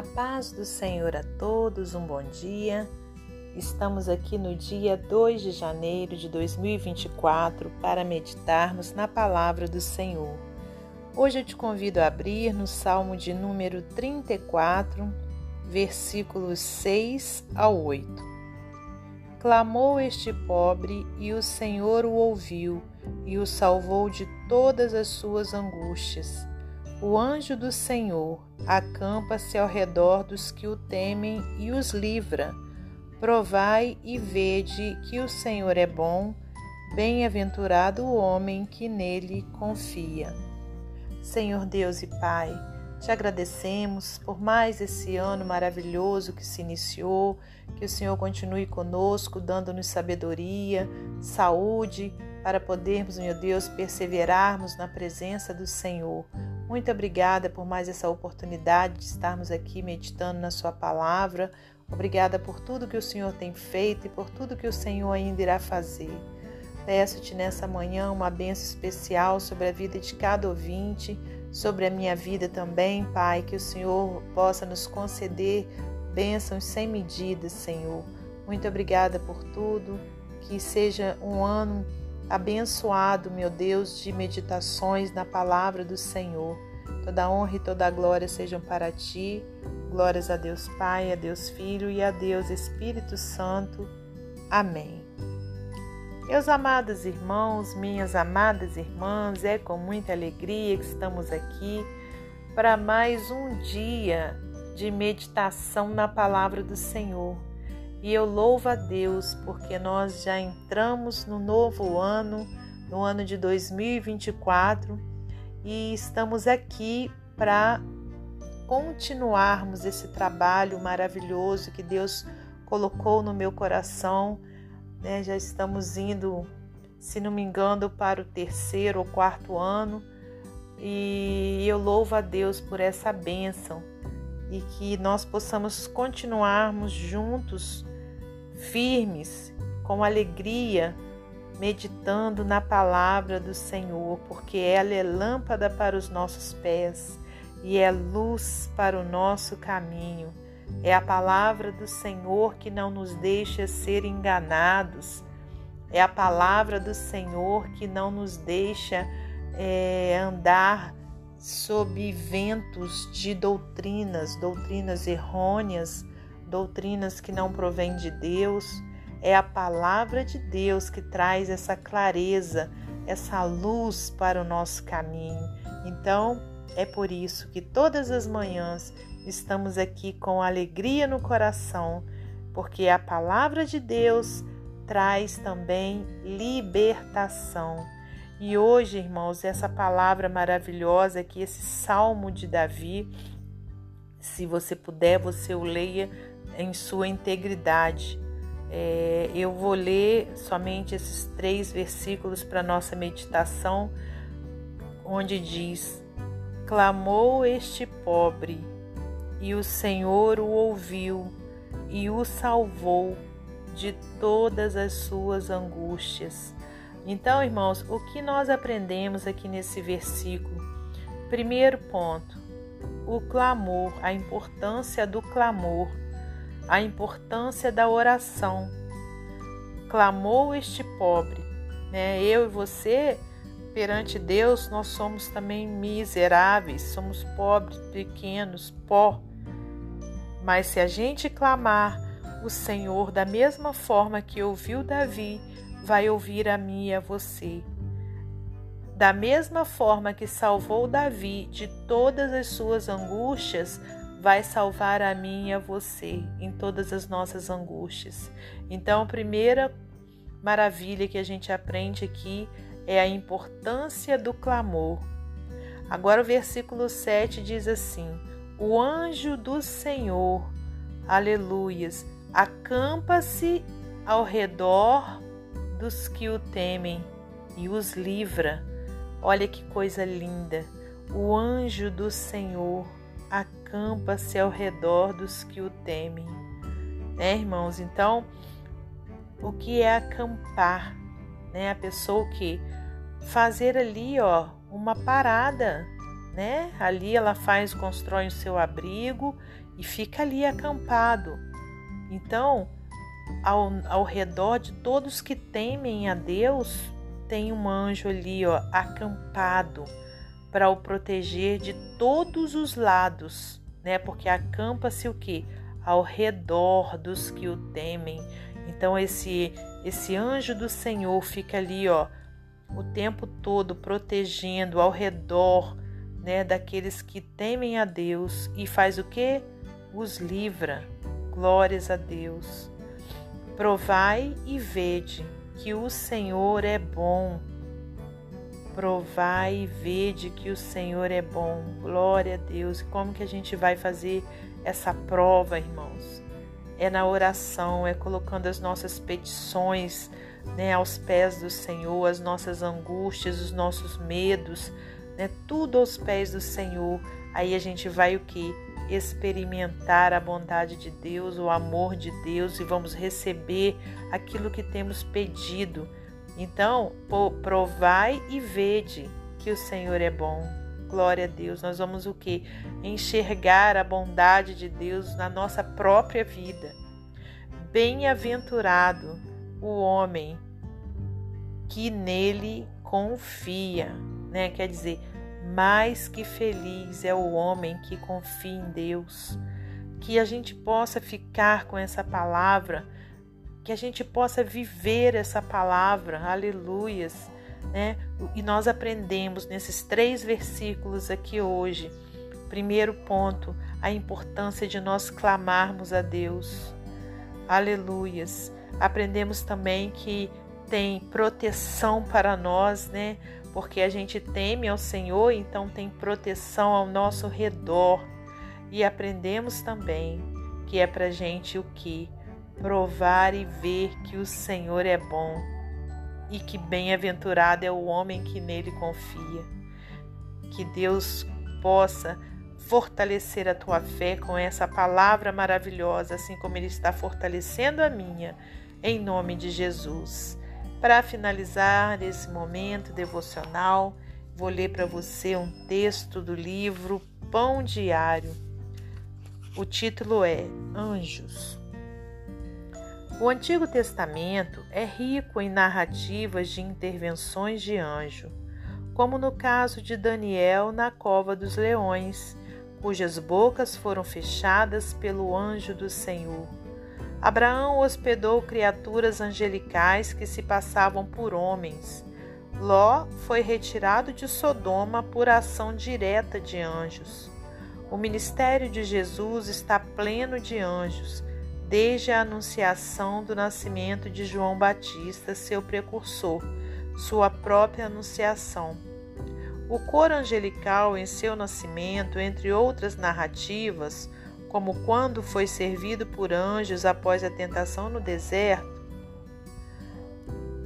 A paz do Senhor a todos, um bom dia. Estamos aqui no dia 2 de janeiro de 2024 para meditarmos na palavra do Senhor. Hoje eu te convido a abrir no Salmo de número 34, versículos 6 ao 8. Clamou este pobre e o Senhor o ouviu e o salvou de todas as suas angústias. O anjo do Senhor acampa-se ao redor dos que o temem e os livra. Provai e vede que o Senhor é bom, bem-aventurado o homem que nele confia. Senhor Deus e Pai, te agradecemos por mais esse ano maravilhoso que se iniciou, que o Senhor continue conosco, dando-nos sabedoria, saúde, para podermos, meu Deus, perseverarmos na presença do Senhor. Muito obrigada por mais essa oportunidade de estarmos aqui meditando na Sua palavra. Obrigada por tudo que o Senhor tem feito e por tudo que o Senhor ainda irá fazer. Peço-te nessa manhã uma benção especial sobre a vida de cada ouvinte, sobre a minha vida também, Pai, que o Senhor possa nos conceder bênçãos sem medidas, Senhor. Muito obrigada por tudo, que seja um ano Abençoado, meu Deus, de meditações na palavra do Senhor. Toda honra e toda glória sejam para ti. Glórias a Deus Pai, a Deus Filho e a Deus Espírito Santo. Amém. Meus amados irmãos, minhas amadas irmãs, é com muita alegria que estamos aqui para mais um dia de meditação na palavra do Senhor. E eu louvo a Deus porque nós já entramos no novo ano, no ano de 2024, e estamos aqui para continuarmos esse trabalho maravilhoso que Deus colocou no meu coração. Né? Já estamos indo, se não me engano, para o terceiro ou quarto ano, e eu louvo a Deus por essa bênção e que nós possamos continuarmos juntos firmes, com alegria, meditando na palavra do Senhor, porque ela é lâmpada para os nossos pés e é luz para o nosso caminho. É a palavra do Senhor que não nos deixa ser enganados. É a palavra do Senhor que não nos deixa é, andar sob ventos de doutrinas, doutrinas errôneas, doutrinas que não provêm de Deus. É a palavra de Deus que traz essa clareza, essa luz para o nosso caminho. Então, é por isso que todas as manhãs estamos aqui com alegria no coração, porque a palavra de Deus traz também libertação. E hoje, irmãos, essa palavra maravilhosa aqui, esse salmo de Davi, se você puder, você o leia em sua integridade. É, eu vou ler somente esses três versículos para nossa meditação, onde diz: Clamou este pobre, e o Senhor o ouviu e o salvou de todas as suas angústias. Então, irmãos, o que nós aprendemos aqui nesse versículo? Primeiro ponto, o clamor, a importância do clamor a importância da oração. Clamou este pobre, né? Eu e você perante Deus nós somos também miseráveis, somos pobres, pequenos, pó. Mas se a gente clamar, o Senhor, da mesma forma que ouviu Davi, vai ouvir a mim e a você. Da mesma forma que salvou Davi de todas as suas angústias, vai salvar a mim e a você em todas as nossas angústias. Então, a primeira maravilha que a gente aprende aqui é a importância do clamor. Agora, o versículo 7 diz assim: O anjo do Senhor, aleluias, acampa-se ao redor dos que o temem e os livra. Olha que coisa linda! O anjo do Senhor acampa-se ao redor dos que o temem. Né, irmãos? Então, o que é acampar? Né? A pessoa que fazer ali, ó, uma parada, né? Ali ela faz, constrói o seu abrigo e fica ali acampado. Então, ao, ao redor de todos que temem a Deus, tem um anjo ali, ó, acampado para o proteger de todos os lados, né? Porque acampa-se o que? Ao redor dos que o temem. Então esse esse anjo do Senhor fica ali, ó, o tempo todo protegendo ao redor, né, daqueles que temem a Deus e faz o que? Os livra. Glórias a Deus. Provai e vede que o Senhor é bom. Provai e vede que o Senhor é bom. Glória a Deus. Como que a gente vai fazer essa prova, irmãos? É na oração, é colocando as nossas petições né, aos pés do Senhor, as nossas angústias, os nossos medos, né, tudo aos pés do Senhor. Aí a gente vai o que? experimentar a bondade de Deus, o amor de Deus e vamos receber aquilo que temos pedido. Então, provai e vede que o Senhor é bom. Glória a Deus. Nós vamos o que? Enxergar a bondade de Deus na nossa própria vida. Bem-aventurado o homem que nele confia, né? Quer dizer, mais que feliz é o homem que confia em Deus. Que a gente possa ficar com essa palavra, que a gente possa viver essa palavra, aleluias, né? E nós aprendemos nesses três versículos aqui hoje. Primeiro ponto, a importância de nós clamarmos a Deus. Aleluias. Aprendemos também que tem proteção para nós, né? porque a gente teme ao Senhor, então tem proteção ao nosso redor. E aprendemos também que é para gente o que? Provar e ver que o Senhor é bom e que bem-aventurado é o homem que nele confia. Que Deus possa fortalecer a tua fé com essa palavra maravilhosa, assim como Ele está fortalecendo a minha, em nome de Jesus. Para finalizar esse momento devocional, vou ler para você um texto do livro Pão Diário. O título é Anjos. O Antigo Testamento é rico em narrativas de intervenções de anjo, como no caso de Daniel na cova dos leões, cujas bocas foram fechadas pelo anjo do Senhor. Abraão hospedou criaturas angelicais que se passavam por homens. Ló foi retirado de Sodoma por ação direta de anjos. O ministério de Jesus está pleno de anjos, desde a anunciação do nascimento de João Batista, seu precursor, sua própria anunciação. O coro angelical em seu nascimento, entre outras narrativas, como quando foi servido por anjos após a tentação no deserto.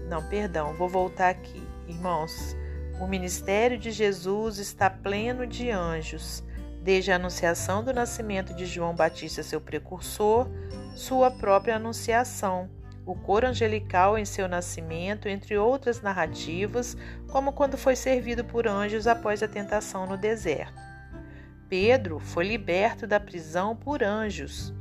Não, perdão, vou voltar aqui. Irmãos, o ministério de Jesus está pleno de anjos, desde a anunciação do nascimento de João Batista, seu precursor, sua própria anunciação, o coro angelical em seu nascimento, entre outras narrativas, como quando foi servido por anjos após a tentação no deserto. Pedro foi liberto da prisão por anjos.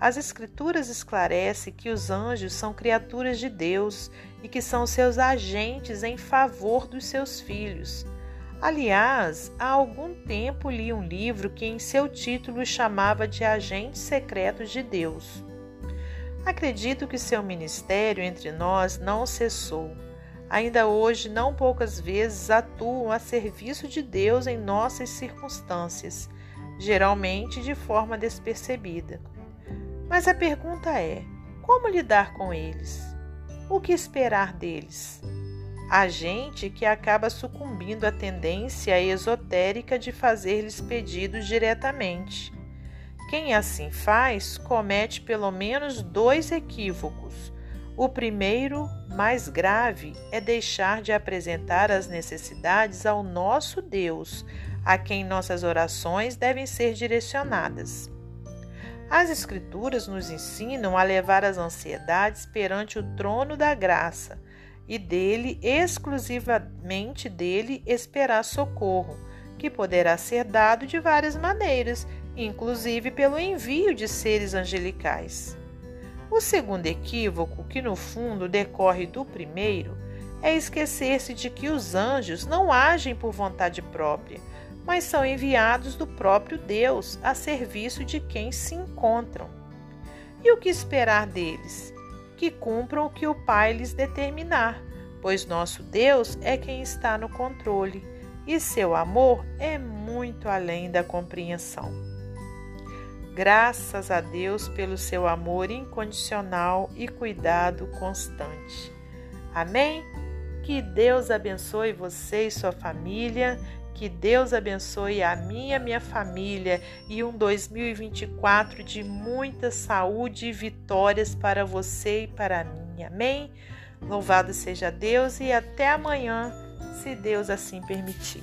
As Escrituras esclarecem que os anjos são criaturas de Deus e que são seus agentes em favor dos seus filhos. Aliás, há algum tempo li um livro que em seu título chamava de Agentes Secretos de Deus. Acredito que seu ministério entre nós não cessou ainda hoje não poucas vezes atuam a serviço de Deus em nossas circunstâncias, geralmente de forma despercebida. Mas a pergunta é: como lidar com eles? O que esperar deles? Há gente que acaba sucumbindo à tendência esotérica de fazer-lhes pedidos diretamente. Quem assim faz comete pelo menos dois equívocos o primeiro, mais grave, é deixar de apresentar as necessidades ao nosso Deus, a quem nossas orações devem ser direcionadas. As Escrituras nos ensinam a levar as ansiedades perante o trono da graça e dele, exclusivamente dele, esperar socorro, que poderá ser dado de várias maneiras, inclusive pelo envio de seres angelicais. O segundo equívoco, que no fundo decorre do primeiro, é esquecer-se de que os anjos não agem por vontade própria, mas são enviados do próprio Deus a serviço de quem se encontram. E o que esperar deles? Que cumpram o que o Pai lhes determinar, pois nosso Deus é quem está no controle e seu amor é muito além da compreensão. Graças a Deus pelo seu amor incondicional e cuidado constante. Amém? Que Deus abençoe você e sua família. Que Deus abençoe a minha, minha família e um 2024 de muita saúde e vitórias para você e para mim. Amém? Louvado seja Deus e até amanhã, se Deus assim permitir.